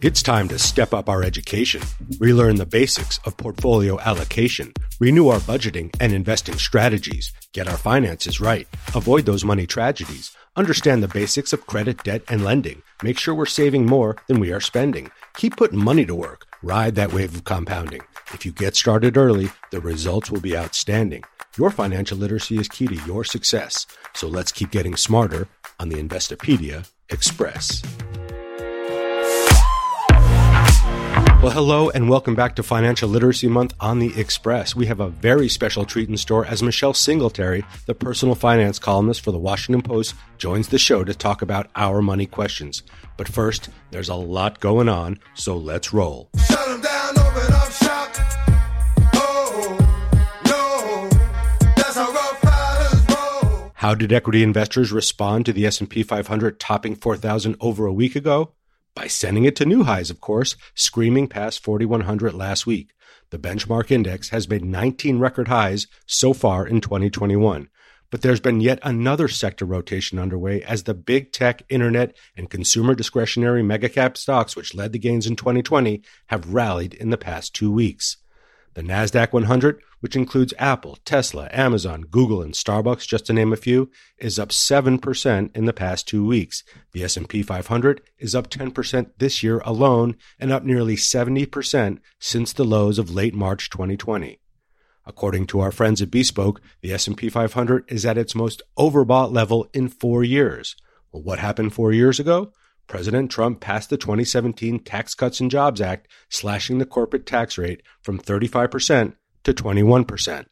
It's time to step up our education, relearn the basics of portfolio allocation, renew our budgeting and investing strategies, get our finances right, avoid those money tragedies, understand the basics of credit, debt, and lending, make sure we're saving more than we are spending, keep putting money to work, ride that wave of compounding. If you get started early, the results will be outstanding. Your financial literacy is key to your success. So let's keep getting smarter on the Investopedia Express. Well, hello and welcome back to Financial Literacy Month on the Express. We have a very special treat in store as Michelle Singletary, the personal finance columnist for the Washington Post, joins the show to talk about our money questions. But first, there's a lot going on, so let's roll. How did equity investors respond to the S&P 500 topping 4,000 over a week ago? By sending it to new highs, of course, screaming past 4,100 last week. The benchmark index has made 19 record highs so far in 2021. But there's been yet another sector rotation underway as the big tech, internet, and consumer discretionary megacap stocks, which led the gains in 2020, have rallied in the past two weeks. The NASDAQ 100, which includes Apple, Tesla, Amazon, Google, and Starbucks, just to name a few, is up 7% in the past two weeks. The S&P 500 is up 10% this year alone and up nearly 70% since the lows of late March 2020. According to our friends at Bespoke, the S&P 500 is at its most overbought level in 4 years. Well, what happened 4 years ago? President Trump passed the 2017 Tax Cuts and Jobs Act, slashing the corporate tax rate from 35% to 21%.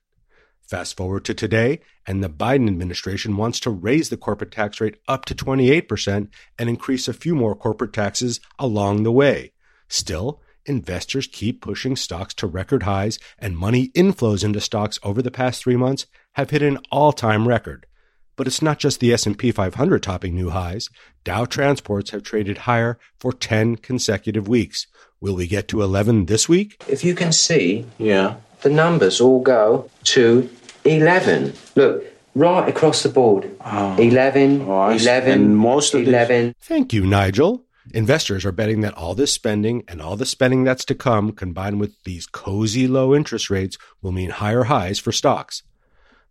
Fast forward to today, and the Biden administration wants to raise the corporate tax rate up to 28% and increase a few more corporate taxes along the way. Still, investors keep pushing stocks to record highs, and money inflows into stocks over the past three months have hit an all-time record. But it's not just the S&P 500 topping new highs. Dow transports have traded higher for 10 consecutive weeks. Will we get to 11 this week? If you can see, yeah, the numbers all go to 11. Look, right across the board. Oh. 11, oh, 11, and most of 11. Thank you, Nigel. Investors are betting that all this spending and all the spending that's to come, combined with these cozy low interest rates, will mean higher highs for stocks.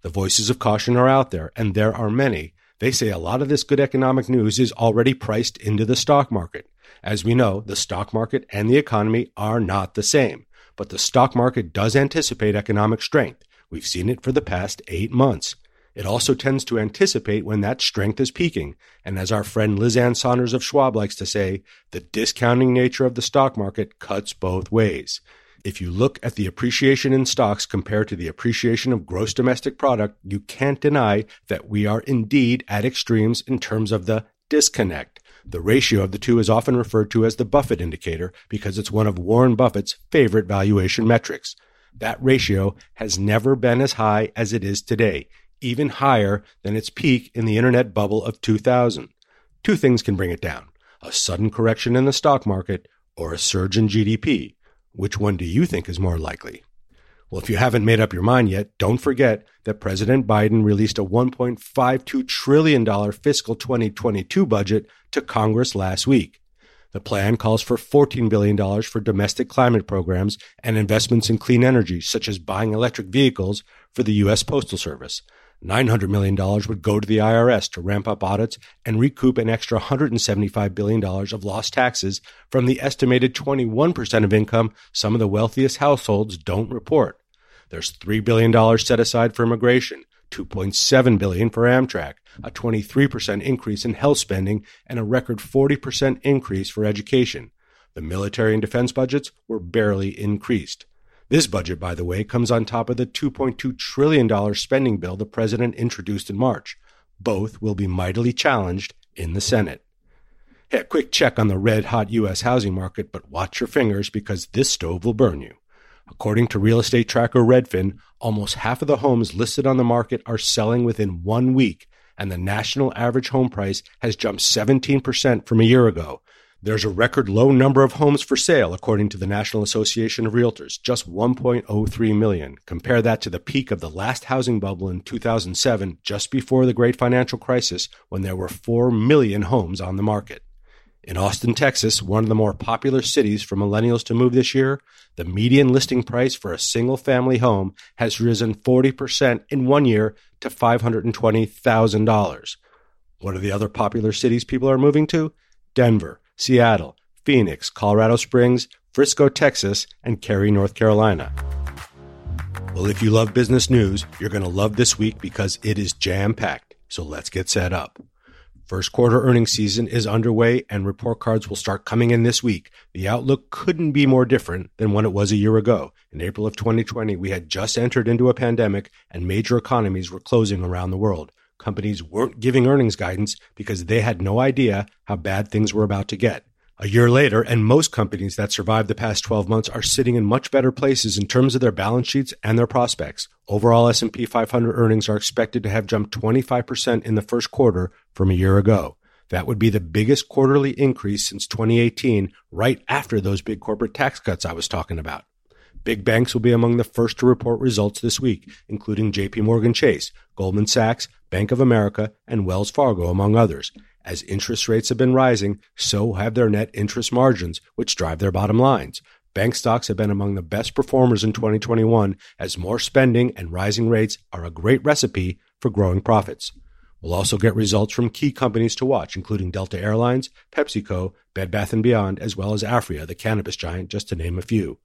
The voices of caution are out there, and there are many. They say a lot of this good economic news is already priced into the stock market. As we know, the stock market and the economy are not the same, but the stock market does anticipate economic strength. We've seen it for the past eight months. It also tends to anticipate when that strength is peaking. And as our friend Liz Ann Sonders of Schwab likes to say, the discounting nature of the stock market cuts both ways if you look at the appreciation in stocks compared to the appreciation of gross domestic product, you can't deny that we are indeed at extremes in terms of the disconnect. The ratio of the two is often referred to as the Buffett indicator because it's one of Warren Buffett's favorite valuation metrics. That ratio has never been as high as it is today, even higher than its peak in the internet bubble of 2000. Two things can bring it down a sudden correction in the stock market or a surge in GDP. Which one do you think is more likely? Well, if you haven't made up your mind yet, don't forget that President Biden released a $1.52 trillion fiscal 2022 budget to Congress last week. The plan calls for $14 billion for domestic climate programs and investments in clean energy, such as buying electric vehicles for the U.S. Postal Service. $900 million would go to the IRS to ramp up audits and recoup an extra $175 billion of lost taxes from the estimated 21% of income some of the wealthiest households don't report. There's $3 billion set aside for immigration, 2.7 billion for Amtrak, a 23% increase in health spending, and a record 40% increase for education. The military and defense budgets were barely increased. This budget, by the way, comes on top of the $2.2 trillion spending bill the president introduced in March. Both will be mightily challenged in the Senate. Hey, a quick check on the red hot U.S. housing market, but watch your fingers because this stove will burn you. According to real estate tracker Redfin, almost half of the homes listed on the market are selling within one week, and the national average home price has jumped 17% from a year ago, there's a record low number of homes for sale, according to the National Association of Realtors, just 1.03 million. Compare that to the peak of the last housing bubble in 2007, just before the great financial crisis, when there were 4 million homes on the market. In Austin, Texas, one of the more popular cities for millennials to move this year, the median listing price for a single family home has risen 40% in one year to $520,000. What are the other popular cities people are moving to? Denver, Seattle, Phoenix, Colorado Springs, Frisco, Texas, and Cary, North Carolina. Well, if you love business news, you're going to love this week because it is jam packed. So let's get set up. First quarter earnings season is underway and report cards will start coming in this week. The outlook couldn't be more different than when it was a year ago. In April of 2020, we had just entered into a pandemic and major economies were closing around the world. Companies weren't giving earnings guidance because they had no idea how bad things were about to get. A year later, and most companies that survived the past 12 months are sitting in much better places in terms of their balance sheets and their prospects. Overall S&P 500 earnings are expected to have jumped 25% in the first quarter from a year ago. That would be the biggest quarterly increase since 2018, right after those big corporate tax cuts I was talking about. Big banks will be among the first to report results this week, including JP Morgan Chase, Goldman Sachs, Bank of America, and Wells Fargo, among others. As interest rates have been rising, so have their net interest margins, which drive their bottom lines. Bank stocks have been among the best performers in 2021 as more spending and rising rates are a great recipe for growing profits. We'll also get results from key companies to watch, including Delta Airlines, PepsiCo, Bed Bath & Beyond, as well as Aphria, the cannabis giant, just to name a few.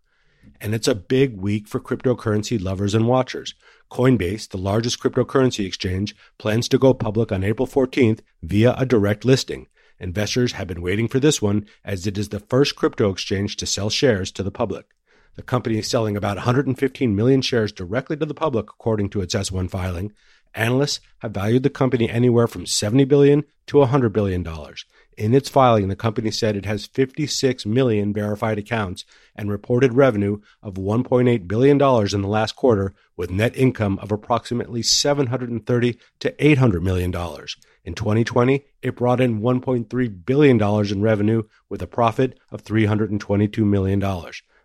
And it's a big week for cryptocurrency lovers and watchers. Coinbase, the largest cryptocurrency exchange, plans to go public on April 14th via a direct listing. Investors have been waiting for this one as it is the first crypto exchange to sell shares to the public. The company is selling about 115 million shares directly to the public according to its S1 filing. Analysts have valued the company anywhere from 70 billion to 100 billion dollars. In its filing, the company said it has 56 million verified accounts and reported revenue of $1.8 billion in the last quarter, with net income of approximately 730 to $800 million. In 2020, it brought in $1.3 billion in revenue with a profit of $322 million.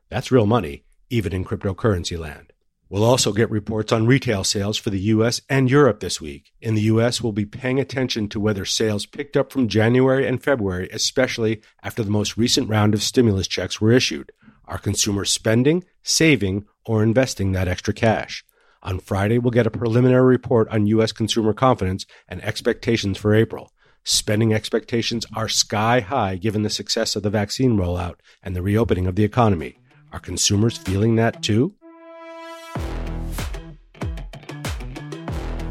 That's real money, even in cryptocurrency land. We'll also get reports on retail sales for the US and Europe this week. In the US, we'll be paying attention to whether sales picked up from January and February, especially after the most recent round of stimulus checks were issued. Are consumers spending, saving, or investing that extra cash? On Friday, we'll get a preliminary report on U.S. consumer confidence and expectations for April. Spending expectations are sky high given the success of the vaccine rollout and the reopening of the economy. Are consumers feeling that too?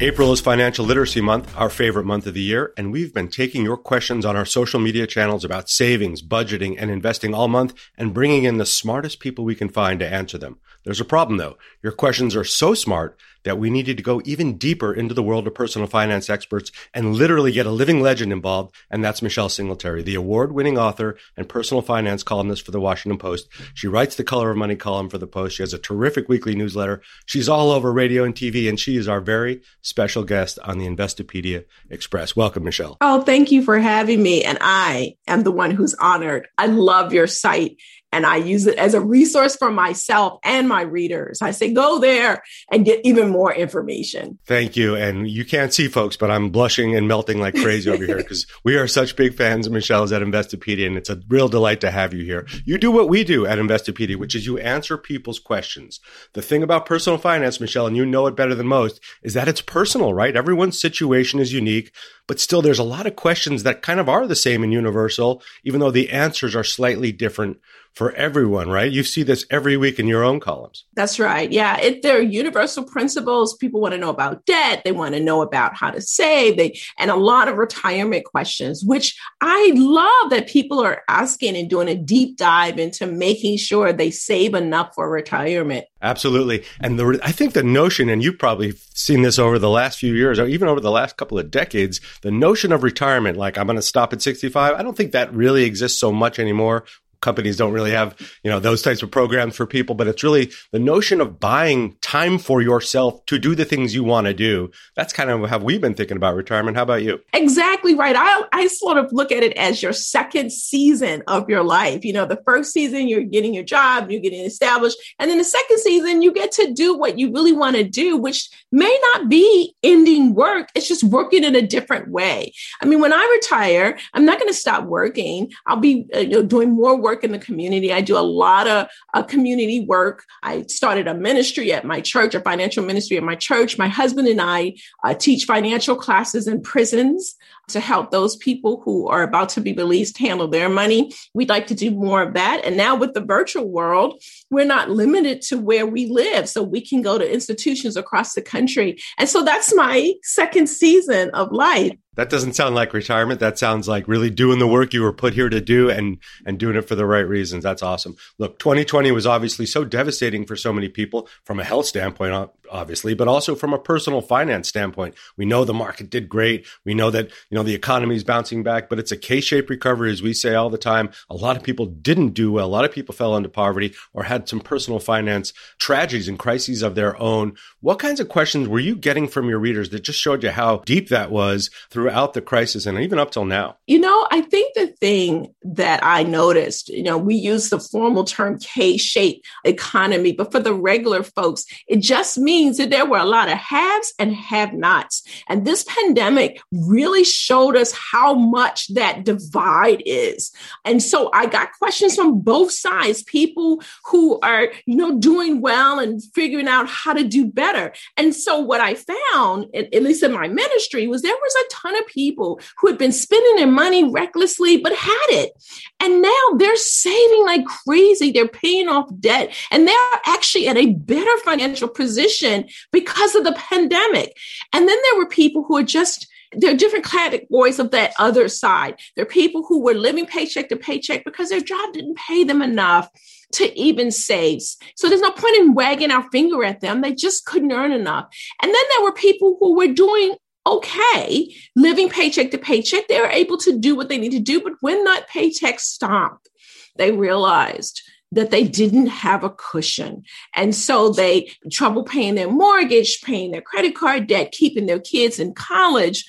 April is Financial Literacy Month, our favorite month of the year, and we've been taking your questions on our social media channels about savings, budgeting, and investing all month and bringing in the smartest people we can find to answer them. There's a problem though. Your questions are so smart that we needed to go even deeper into the world of personal finance experts and literally get a living legend involved. And that's Michelle Singletary, the award winning author and personal finance columnist for the Washington Post. She writes the color of money column for the Post. She has a terrific weekly newsletter. She's all over radio and TV, and she is our very special guest on the Investopedia Express. Welcome, Michelle. Oh, thank you for having me. And I am the one who's honored. I love your site and I use it as a resource for myself and my readers. I say, go there and get even more information. Thank you. And you can't see folks, but I'm blushing and melting like crazy over here because we are such big fans of Michelle's at Investopedia. And it's a real delight to have you here. You do what we do at Investopedia, which is you answer people's questions. The thing about personal finance, Michelle, and you know it better than most, is that it's personal, right? Everyone's situation is unique, but still there's a lot of questions that kind of are the same and universal, even though the answers are slightly different for everyone, right? You see this every week in your own columns. That's right. Yeah, it, they're universal principles. People want to know about debt. They want to know about how to save. They and a lot of retirement questions, which I love that people are asking and doing a deep dive into making sure they save enough for retirement. Absolutely. And the, I think the notion, and you've probably seen this over the last few years, or even over the last couple of decades, the notion of retirement, like I'm going to stop at 65, I don't think that really exists so much anymore companies don't really have, you know, those types of programs for people, but it's really the notion of buying time for yourself to do the things you want to do. That's kind of how we've been thinking about retirement. How about you? Exactly right. I, I sort of look at it as your second season of your life. You know, the first season, you're getting your job, you're getting established. And then the second season, you get to do what you really want to do, which may not be ending work. It's just working in a different way. I mean, when I retire, I'm not going to stop working. I'll be uh, you know, doing more work in the community. I do a lot of uh, community work. I started a ministry at my church, a financial ministry at my church. My husband and I uh, teach financial classes in prisons to help those people who are about to be released handle their money. We'd like to do more of that. And now with the virtual world, we're not limited to where we live. So we can go to institutions across the country. And so that's my second season of life. That doesn't sound like retirement. That sounds like really doing the work you were put here to do and and doing it for the right reasons. That's awesome. Look, 2020 was obviously so devastating for so many people from a health standpoint obviously, but also from a personal finance standpoint. We know the market did great. We know that, you know, the economy is bouncing back, but it's a K-shaped recovery as we say all the time. A lot of people didn't do well. A lot of people fell into poverty or had some personal finance tragedies and crises of their own. What kinds of questions were you getting from your readers that just showed you how deep that was throughout the crisis and even up till now? You know, I think the thing that I noticed, you know, we use the formal term K shaped economy, but for the regular folks, it just means that there were a lot of haves and have nots. And this pandemic really showed us how much that divide is. And so I got questions from both sides people who are, you know, doing well and figuring out how to do better. And so what I found, at, least in my ministry, was there was a ton of people who had been spending their money recklessly, but had it. And now they're saving like crazy. They're paying off debt and they're actually in a better financial position because of the pandemic. And then there were people who are just, there are different categories of that other side. There are people who were living paycheck to paycheck because their job didn't pay them enough to even save. So there's no point in wagging our finger at them. They just couldn't earn enough. And then there were people who were doing okay, living paycheck to paycheck. They were able to do what they need to do. But when that paycheck stopped, they realized that they didn't have a cushion. And so they trouble paying their mortgage, paying their credit card debt, keeping their kids in college.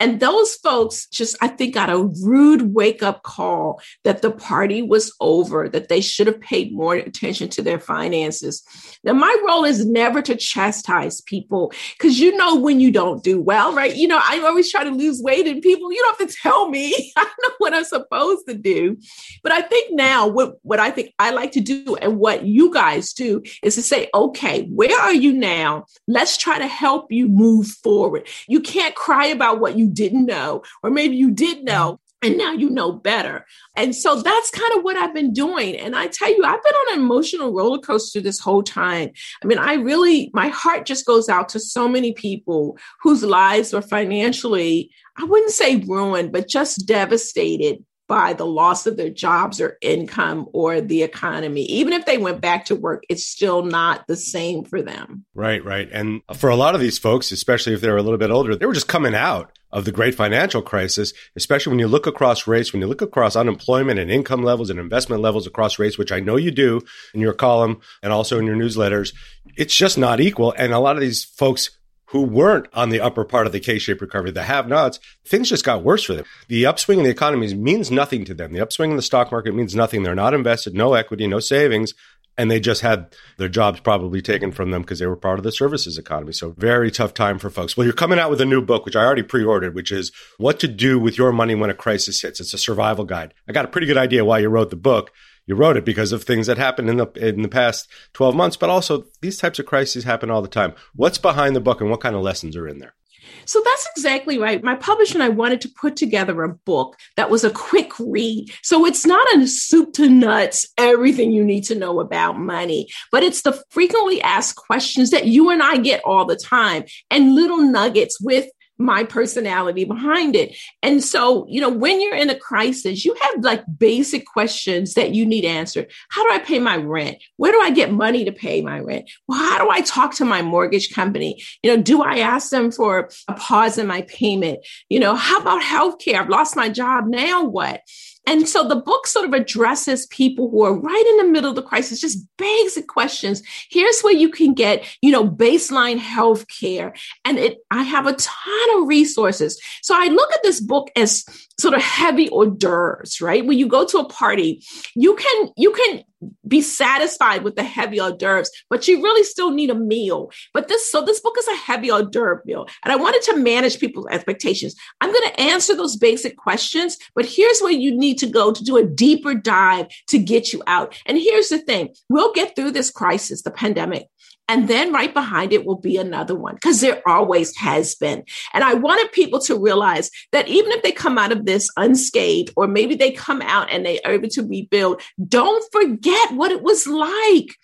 And those folks just, I think, got a rude wake up call that the party was over, that they should have paid more attention to their finances. Now, my role is never to chastise people because you know when you don't do well, right? You know, I always try to lose weight, and people, you don't have to tell me. I know what I'm supposed to do. But I think now, what, what I think I like to do and what you guys do is to say, okay, where are you now? Let's try to help you move forward. You can't cry about what you didn't know, or maybe you did know and now you know better. And so that's kind of what I've been doing. And I tell you, I've been on an emotional roller coaster this whole time. I mean, I really, my heart just goes out to so many people whose lives were financially, I wouldn't say ruined, but just devastated by the loss of their jobs or income or the economy. Even if they went back to work, it's still not the same for them. Right, right. And for a lot of these folks, especially if they're a little bit older, they were just coming out of the great financial crisis, especially when you look across race, when you look across unemployment and income levels and investment levels across race, which I know you do in your column and also in your newsletters, it's just not equal. And a lot of these folks who weren't on the upper part of the K-shaped recovery, the have-nots, things just got worse for them. The upswing in the economy means nothing to them. The upswing in the stock market means nothing. They're not invested, no equity, no savings, and they just had their jobs probably taken from them because they were part of the services economy. So very tough time for folks. Well, you're coming out with a new book, which I already pre-ordered, which is what to do with your money when a crisis hits. It's a survival guide. I got a pretty good idea why you wrote the book you wrote it because of things that happened in the in the past 12 months but also these types of crises happen all the time what's behind the book and what kind of lessons are in there so that's exactly right. My publisher and I wanted to put together a book that was a quick read. So it's not a soup to nuts, everything you need to know about money, but it's the frequently asked questions that you and I get all the time and little nuggets with my personality behind it. And so, you know, when you're in a crisis, you have like basic questions that you need answered. How do I pay my rent? Where do I get money to pay my rent? Well, how do I talk to my mortgage company? You know, do I ask them for a pause in my payment? You know, how about healthcare? I've lost my job. Now what? And so the book sort of addresses people who are right in the middle of the crisis, just basic questions. Here's where you can get, you know, baseline health care. And it, I have a ton of resources. So I look at this book as sort of heavy hors d'oeuvres, right? When you go to a party, you can, you can be satisfied with the heavy hors d'oeuvres, but you really still need a meal. But this, so this book is a heavy hors d'oeuvre meal. And I wanted to manage people's expectations. I'm going to answer those basic questions, but here's where you need to go to do a deeper dive to get you out. And here's the thing we'll get through this crisis, the pandemic. And then right behind it will be another one because there always has been. And I wanted people to realize that even if they come out of this unscathed, or maybe they come out and they are able to rebuild, don't forget what it was like.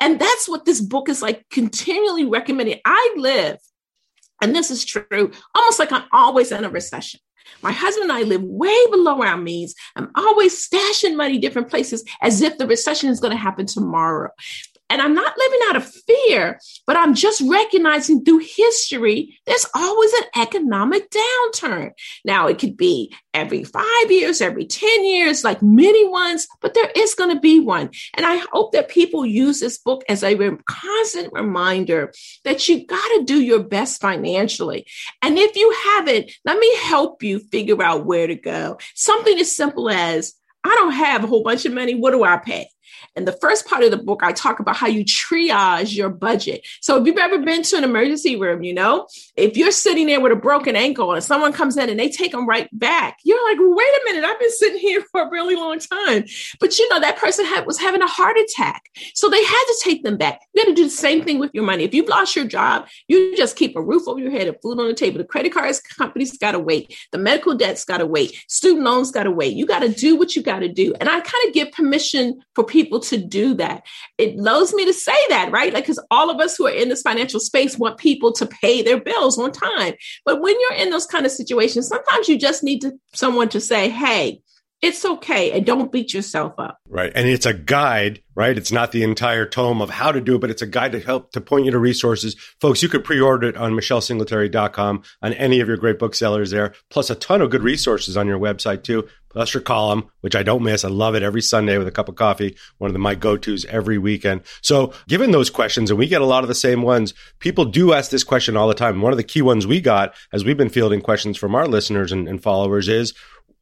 And that's what this book is like continually recommending. I live, and this is true, almost like I'm always in a recession. My husband and I live way below our means. I'm always stashing money different places as if the recession is going to happen tomorrow. And I'm not living out of fear, but I'm just recognizing through history, there's always an economic downturn. Now, it could be every five years, every 10 years, like many ones, but there is going to be one. And I hope that people use this book as a constant reminder that you got to do your best financially. And if you haven't, let me help you figure out where to go. Something as simple as, I don't have a whole bunch of money. What do I pay? In the first part of the book, I talk about how you triage your budget. So if you've ever been to an emergency room, you know, if you're sitting there with a broken ankle and someone comes in and they take them right back, you're like, wait a minute, I've been sitting here for a really long time. But you know, that person had, was having a heart attack. So they had to take them back. You got to do the same thing with your money. If you've lost your job, you just keep a roof over your head and food on the table. The credit cards companies got to wait. The medical debt's got to wait. Student loans got to wait. You got to do what you got to do. And I kind of give permission for people to do that. It loads me to say that, right? Like, because all of us who are in this financial space want people to pay their bills on time. But when you're in those kind of situations, sometimes you just need to, someone to say, hey, it's okay and don't beat yourself up. Right. And it's a guide, right? It's not the entire tome of how to do it, but it's a guide to help to point you to resources. Folks, you could pre-order it on michellesingletary.com on any of your great booksellers there, plus a ton of good resources on your website too. Plus your column, which I don't miss. I love it every Sunday with a cup of coffee. One of the, my go-tos every weekend. So given those questions, and we get a lot of the same ones, people do ask this question all the time. One of the key ones we got as we've been fielding questions from our listeners and, and followers is,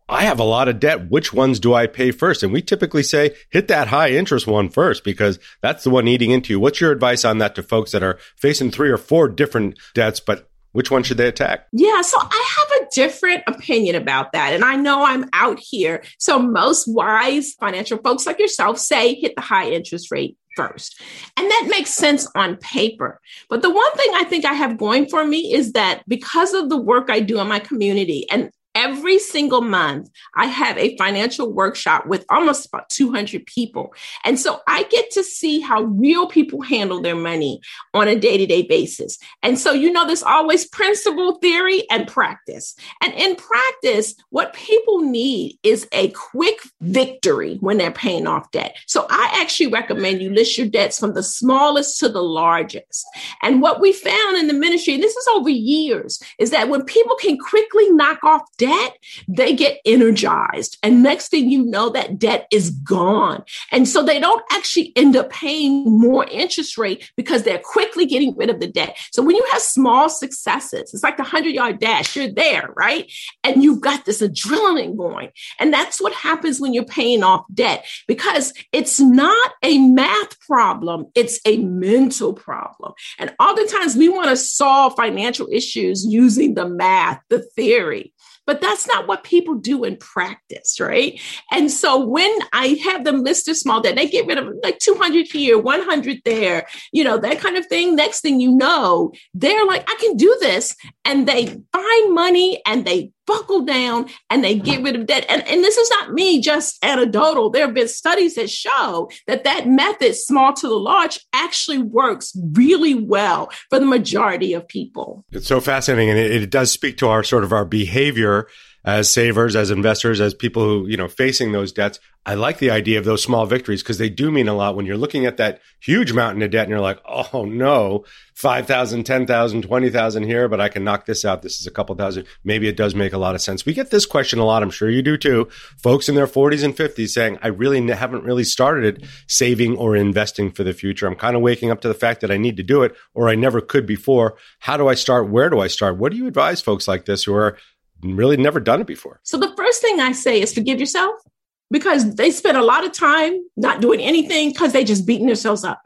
I have a lot of debt. Which ones do I pay first? And we typically say hit that high interest one first because that's the one eating into you. What's your advice on that to folks that are facing three or four different debts, but which one should they attack? Yeah, so I have a different opinion about that. And I know I'm out here. So most wise financial folks like yourself say hit the high interest rate first. And that makes sense on paper. But the one thing I think I have going for me is that because of the work I do in my community, and every single month i have a financial workshop with almost about 200 people. And so i get to see how real people handle their money on a day-to-day basis. And so you know there's always principle theory and practice. And in practice what people need is a quick victory when they're paying off debt. So i actually recommend you list your debts from the smallest to the largest. And what we found in the ministry and this is over years is that when people can quickly knock off debt debt, they get energized. And next thing you know, that debt is gone. And so they don't actually end up paying more interest rate because they're quickly getting rid of the debt. So when you have small successes, it's like the 100 yard dash, you're there, right? And you've got this adrenaline going. And that's what happens when you're paying off debt because it's not a math problem, it's a mental problem. And oftentimes we want to solve financial issues using the math, the theory. But that's not what people do in practice, right? And so when I have them list a small debt, they get rid of like 200 here, 100 there, you know, that kind of thing. Next thing you know, they're like, I can do this. And they find money and they buckle down and they get rid of debt. And, and this is not me just anecdotal. There have been studies that show that that method, small to the large, actually works really well for the majority of people. It's so fascinating. And it, it does speak to our sort of our behavior as savers, as investors, as people who, you know, facing those debts, I like the idea of those small victories because they do mean a lot when you're looking at that huge mountain of debt and you're like, oh no, 5,000, 10,000, 20,000 here, but I can knock this out. This is a couple thousand. Maybe it does make a lot of sense. We get this question a lot. I'm sure you do too. Folks in their 40s and 50s saying, I really haven't really started saving or investing for the future. I'm kind of waking up to the fact that I need to do it or I never could before. How do I start? Where do I start? What do you advise folks like this who are really never done it before? So the first thing I say is forgive yourself because they spend a lot of time not doing anything because they just beating themselves up.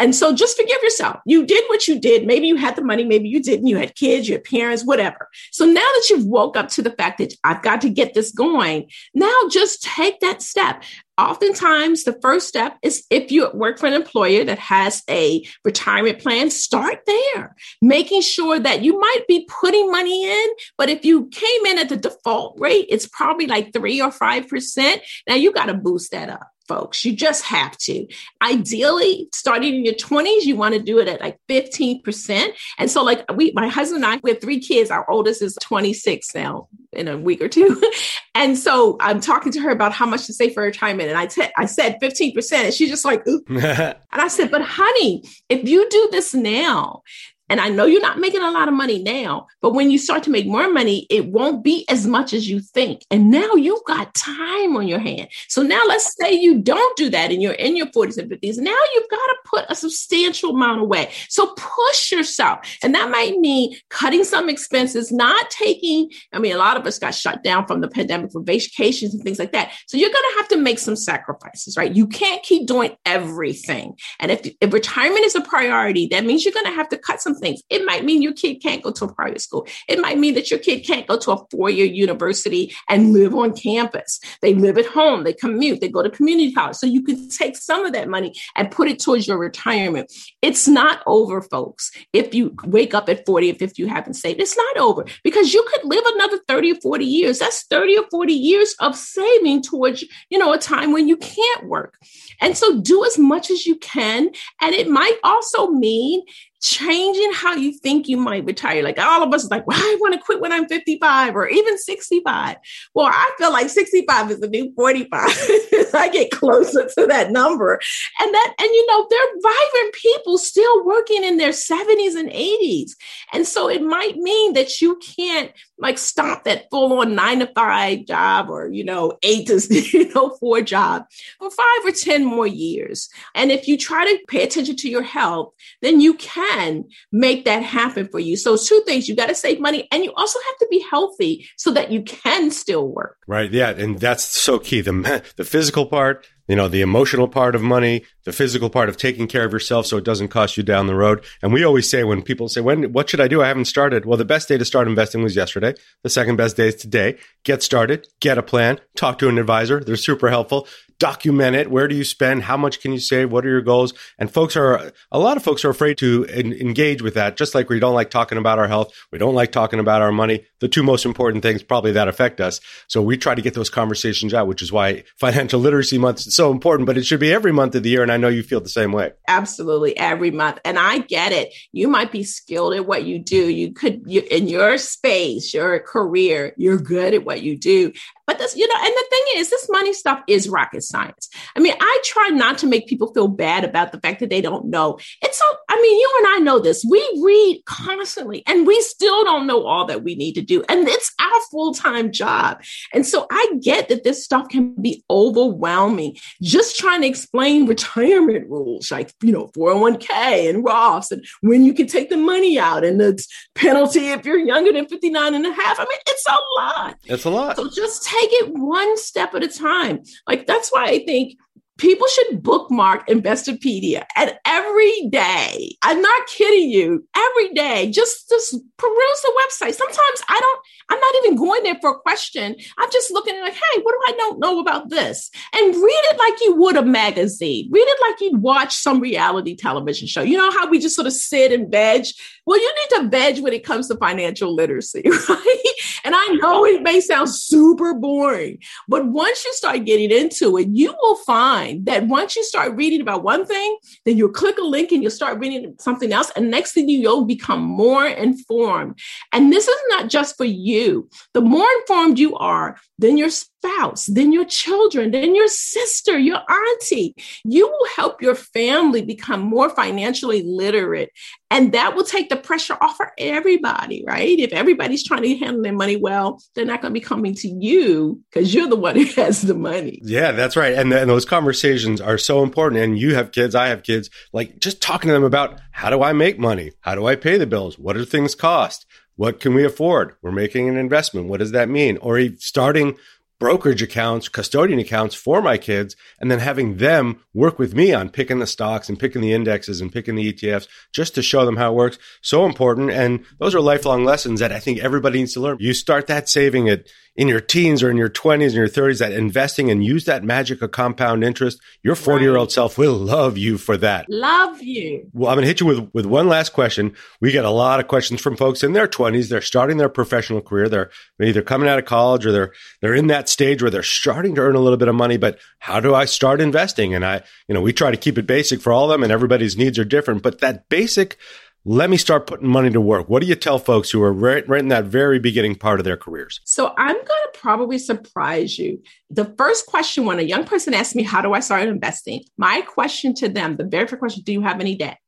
And so just forgive yourself. You did what you did. Maybe you had the money, maybe you didn't. You had kids, your parents, whatever. So now that you've woke up to the fact that I've got to get this going, now just take that step oftentimes the first step is if you work for an employer that has a retirement plan, start there, making sure that you might be putting money in, but if you came in at the default rate, it's probably like three or five percent. Now you got to boost that up folks. You just have to. Ideally, starting in your 20s, you want to do it at like 15%. And so, like, we, my husband and I, we have three kids. Our oldest is 26 now in a week or two. and so I'm talking to her about how much to save for retirement. And I, te- I said 15%. And she's just like, and I said, but honey, if you do this now, and I know you're not making a lot of money now, but when you start to make more money, it won't be as much as you think. And now you've got time on your hand. So now let's say you don't do that and you're in your 40s and 50s. Now you've got to put a substantial amount away. So push yourself. And that might mean cutting some expenses, not taking, I mean, a lot of us got shut down from the pandemic for vacations and things like that. So you're going to have to make some sacrifices, right? You can't keep doing everything. And if, if retirement is a priority, that means you're going to have to cut some things. It might mean your kid can't go to a private school. It might mean that your kid can't go to a four year university and live on campus. They live at home, they commute, they go to community college. So you can take some of that money and put it towards your retirement. It's not over, folks. If you wake up at 40, if you haven't saved, it's not over because you could live another 30 or 40 years. That's 30 or 40 years of saving towards, you know, a time when you can't work. And so do as much as you can. And it might also mean changing how you think you might retire. Like all of us is like, well, I want to quit when I'm 55 or even 65. Well, I feel like 65 is the new 45. I get closer to that number. And that, and you know, they're vibrant people still working in their 70s and 80s. And so it might mean that you can't like stop that full on nine to five job or, you know, eight to, you know, four job for five or 10 more years. And if you try to pay attention to your health, then you can make that happen for you. So two things, you got to save money and you also have to be healthy so that you can still work. Right. Yeah. And that's so key. The, the physical part, you know, the emotional part of money, the physical part of taking care of yourself so it doesn't cost you down the road. And we always say when people say, when, what should I do? I haven't started. Well, the best day to start investing was yesterday. The second best day is today. Get started, get a plan, talk to an advisor. They're super helpful document it. Where do you spend? How much can you save? What are your goals? And folks are, a lot of folks are afraid to en- engage with that, just like we don't like talking about our health. We don't like talking about our money. The two most important things probably that affect us. So we try to get those conversations out, which is why financial literacy month is so important, but it should be every month of the year. And I know you feel the same way. Absolutely. Every month. And I get it. You might be skilled at what you do. You could, you, in your space, your career, you're good at what you do. But this, you know, and the thing is, this money stuff is rocket science. I mean, I try not to make people feel bad about the fact that they don't know. It's so, I mean, you and I know this. We read constantly and we still don't know all that we need to do. And it's our full time job. And so I get that this stuff can be overwhelming. Just trying to explain retirement rules like, you know, 401k and Roths and when you can take the money out and the penalty if you're younger than 59 and a half. I mean, it's a lot. It's a lot. So just take take it one step at a time. Like that's why I think people should bookmark Investopedia and every day. I'm not kidding you. Every day, just just peruse the website. Sometimes I don't. I'm not even going there for a question. I'm just looking like, hey, what do I don't know about this? And read it like you would a magazine. Read it like you'd watch some reality television show. You know how we just sort of sit and veg. Well, you need to veg when it comes to financial literacy, right? And I know it may sound super boring, but once you start getting into it, you will find that once you start reading about one thing, then you'll click a link and you'll start reading something else. And next thing you know, you'll become more informed. And this is not just for you. The more informed you are, then your spouse, then your children, then your sister, your auntie, you will help your family become more financially literate. And that will take the pressure off for everybody, right? If everybody's trying to handle their money well, they're not going to be coming to you because you're the one who has the money. Yeah, that's right. And, and those conversations are so important. And you have kids, I have kids, like just talking to them about how do I make money? How do I pay the bills? What do things cost? What can we afford? We're making an investment. What does that mean? Or starting brokerage accounts, custodian accounts for my kids, and then having them work with me on picking the stocks and picking the indexes and picking the ETFs just to show them how it works. So important. And those are lifelong lessons that I think everybody needs to learn. You start that saving at in your teens or in your 20s and your 30s that investing and use that magic of compound interest, your 40 year old self will love you for that. Love you. Well, I'm going to hit you with, with one last question. We get a lot of questions from folks in their 20s. They're starting their professional career. They're either coming out of college or they're, they're in that stage where they're starting to earn a little bit of money, but how do I start investing? And I, you know, we try to keep it basic for all of them and everybody's needs are different, but that basic let me start putting money to work. What do you tell folks who are right, right in that very beginning part of their careers? So I'm going to probably surprise you. The first question when a young person asks me, How do I start investing? My question to them, the very first question, Do you have any debt?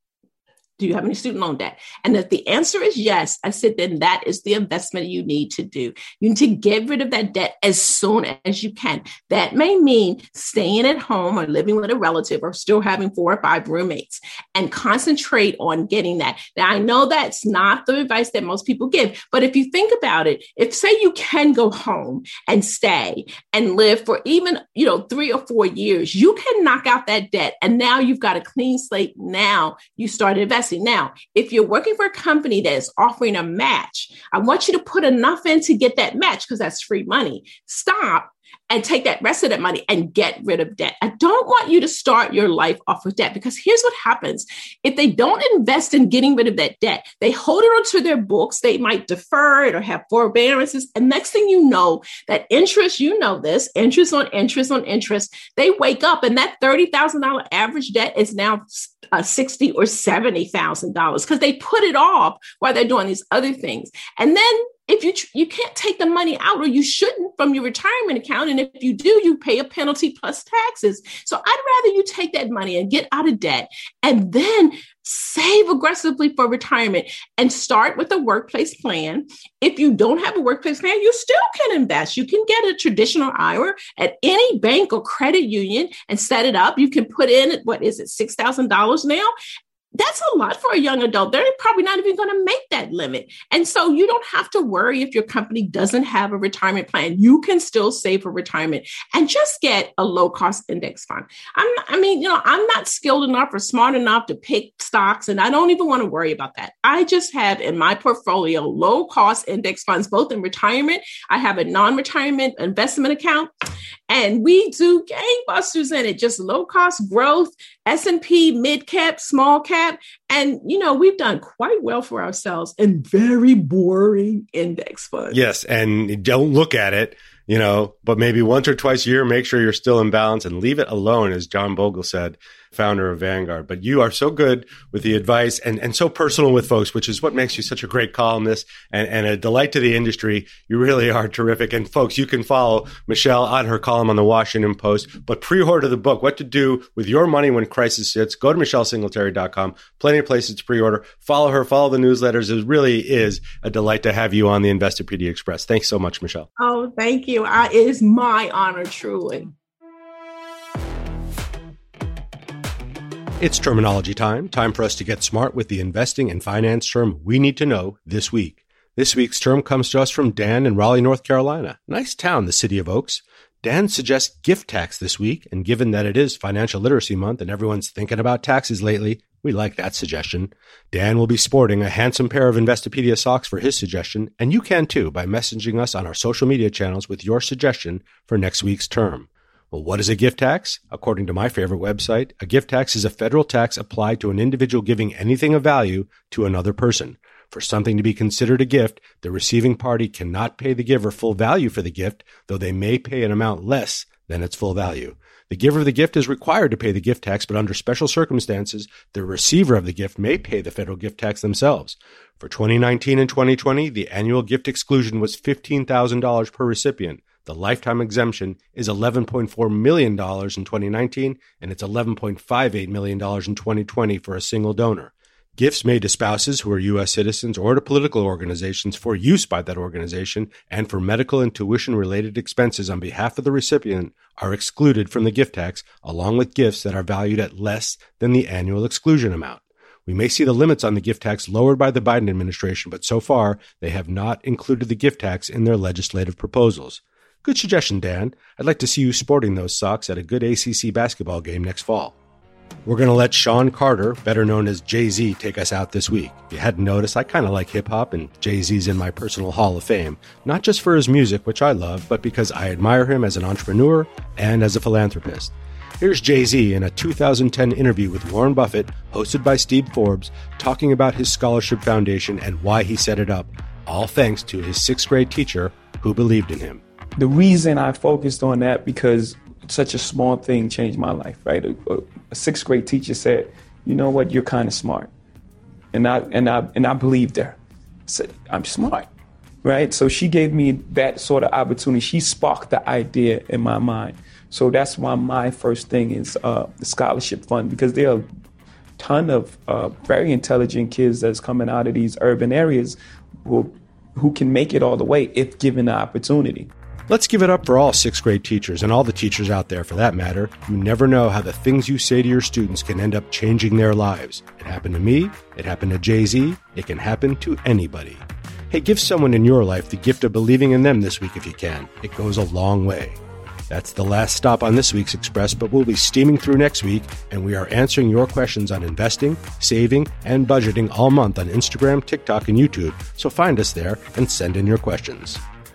Do you have any student loan debt? And if the answer is yes, I said, then that is the investment you need to do. You need to get rid of that debt as soon as you can. That may mean staying at home or living with a relative or still having four or five roommates and concentrate on getting that. Now, I know that's not the advice that most people give, but if you think about it, if say you can go home and stay and live for even, you know, three or four years, you can knock out that debt. And now you've got a clean slate. Now you start investing now, if you're working for a company that is offering a match, I want you to put enough in to get that match because that's free money. Stop and take that rest of that money and get rid of debt. I don't want you to start your life off with debt because here's what happens. If they don't invest in getting rid of that debt, they hold it onto their books, they might defer it or have forbearances. And next thing you know, that interest, you know this, interest on interest on interest, they wake up and that $30,000 average debt is now uh, sixty or seventy thousand dollars because they put it off while they're doing these other things, and then if you you can't take the money out or you shouldn't from your retirement account. And if you do you pay a penalty plus taxes. So i'd rather you take that money and get out of debt and then save aggressively for retirement and start with a workplace plan. If you don't have a workplace plan you still can invest. You can get a traditional ira at any bank or credit union and set it up. You can put in what is it $6000 now that's a lot for a young adult. They're probably not even going to make that limit. And so you don't have to worry if your company doesn't have a retirement plan. You can still save for retirement and just get a low cost index fund. I'm, I mean, you know, I'm not skilled enough or smart enough to pick stocks, and I don't even want to worry about that. I just have in my portfolio low cost index funds, both in retirement. I have a non retirement investment account, and we do gangbusters in it, just low cost growth, S&P, mid cap, small cap and, you know, we've done quite well for ourselves in very boring index funds. Yes. And don't look at it you know, but maybe once or twice a year, make sure you're still in balance and leave it alone, as John Bogle said, founder of Vanguard. But you are so good with the advice and, and so personal with folks, which is what makes you such a great columnist and, and a delight to the industry. You really are terrific. And folks, you can follow Michelle on her column on the Washington Post, but pre-order the book, What to Do with Your Money When Crisis Hits. Go to michellesingletary.com. Plenty of places to pre-order. Follow her, follow the newsletters. It really is a delight to have you on the Investopedia Express. Thanks so much, Michelle. Oh, thank you. I, it is my honor, truly. It's terminology time. Time for us to get smart with the investing and finance term we need to know this week. This week's term comes to us from Dan in Raleigh, North Carolina. Nice town, the city of Oaks. Dan suggests gift tax this week, and given that it is Financial Literacy Month and everyone's thinking about taxes lately, we like that suggestion. Dan will be sporting a handsome pair of Investopedia socks for his suggestion, and you can too by messaging us on our social media channels with your suggestion for next week's term. Well, what is a gift tax? According to my favorite website, a gift tax is a federal tax applied to an individual giving anything of value to another person. For something to be considered a gift, the receiving party cannot pay the giver full value for the gift, though they may pay an amount less than its full value. The giver of the gift is required to pay the gift tax, but under special circumstances, the receiver of the gift may pay the federal gift tax themselves. For 2019 and 2020, the annual gift exclusion was $15,000 per recipient. The lifetime exemption is $11.4 million in 2019, and it's $11.58 million in 2020 for a single donor. Gifts made to spouses who are U.S. citizens or to political organizations for use by that organization and for medical and tuition related expenses on behalf of the recipient are excluded from the gift tax, along with gifts that are valued at less than the annual exclusion amount. We may see the limits on the gift tax lowered by the Biden administration, but so far they have not included the gift tax in their legislative proposals. Good suggestion, Dan. I'd like to see you sporting those socks at a good ACC basketball game next fall. We're going to let Shawn Carter, better known as Jay Z, take us out this week. If you hadn't noticed, I kind of like hip hop, and Jay Z's in my personal Hall of Fame, not just for his music, which I love, but because I admire him as an entrepreneur and as a philanthropist. Here's Jay Z in a 2010 interview with Warren Buffett, hosted by Steve Forbes, talking about his scholarship foundation and why he set it up, all thanks to his sixth grade teacher who believed in him. The reason I focused on that because such a small thing changed my life, right? A, a sixth grade teacher said, "You know what? You're kind of smart," and I and I and I believed her. I said, "I'm smart." Right, so she gave me that sort of opportunity. She sparked the idea in my mind. So that's why my first thing is uh, the scholarship fund because there are a ton of uh, very intelligent kids that's coming out of these urban areas who who can make it all the way if given the opportunity. Let's give it up for all sixth grade teachers and all the teachers out there for that matter. You never know how the things you say to your students can end up changing their lives. It happened to me, it happened to Jay Z, it can happen to anybody. Hey, give someone in your life the gift of believing in them this week if you can. It goes a long way. That's the last stop on this week's Express, but we'll be steaming through next week, and we are answering your questions on investing, saving, and budgeting all month on Instagram, TikTok, and YouTube. So find us there and send in your questions.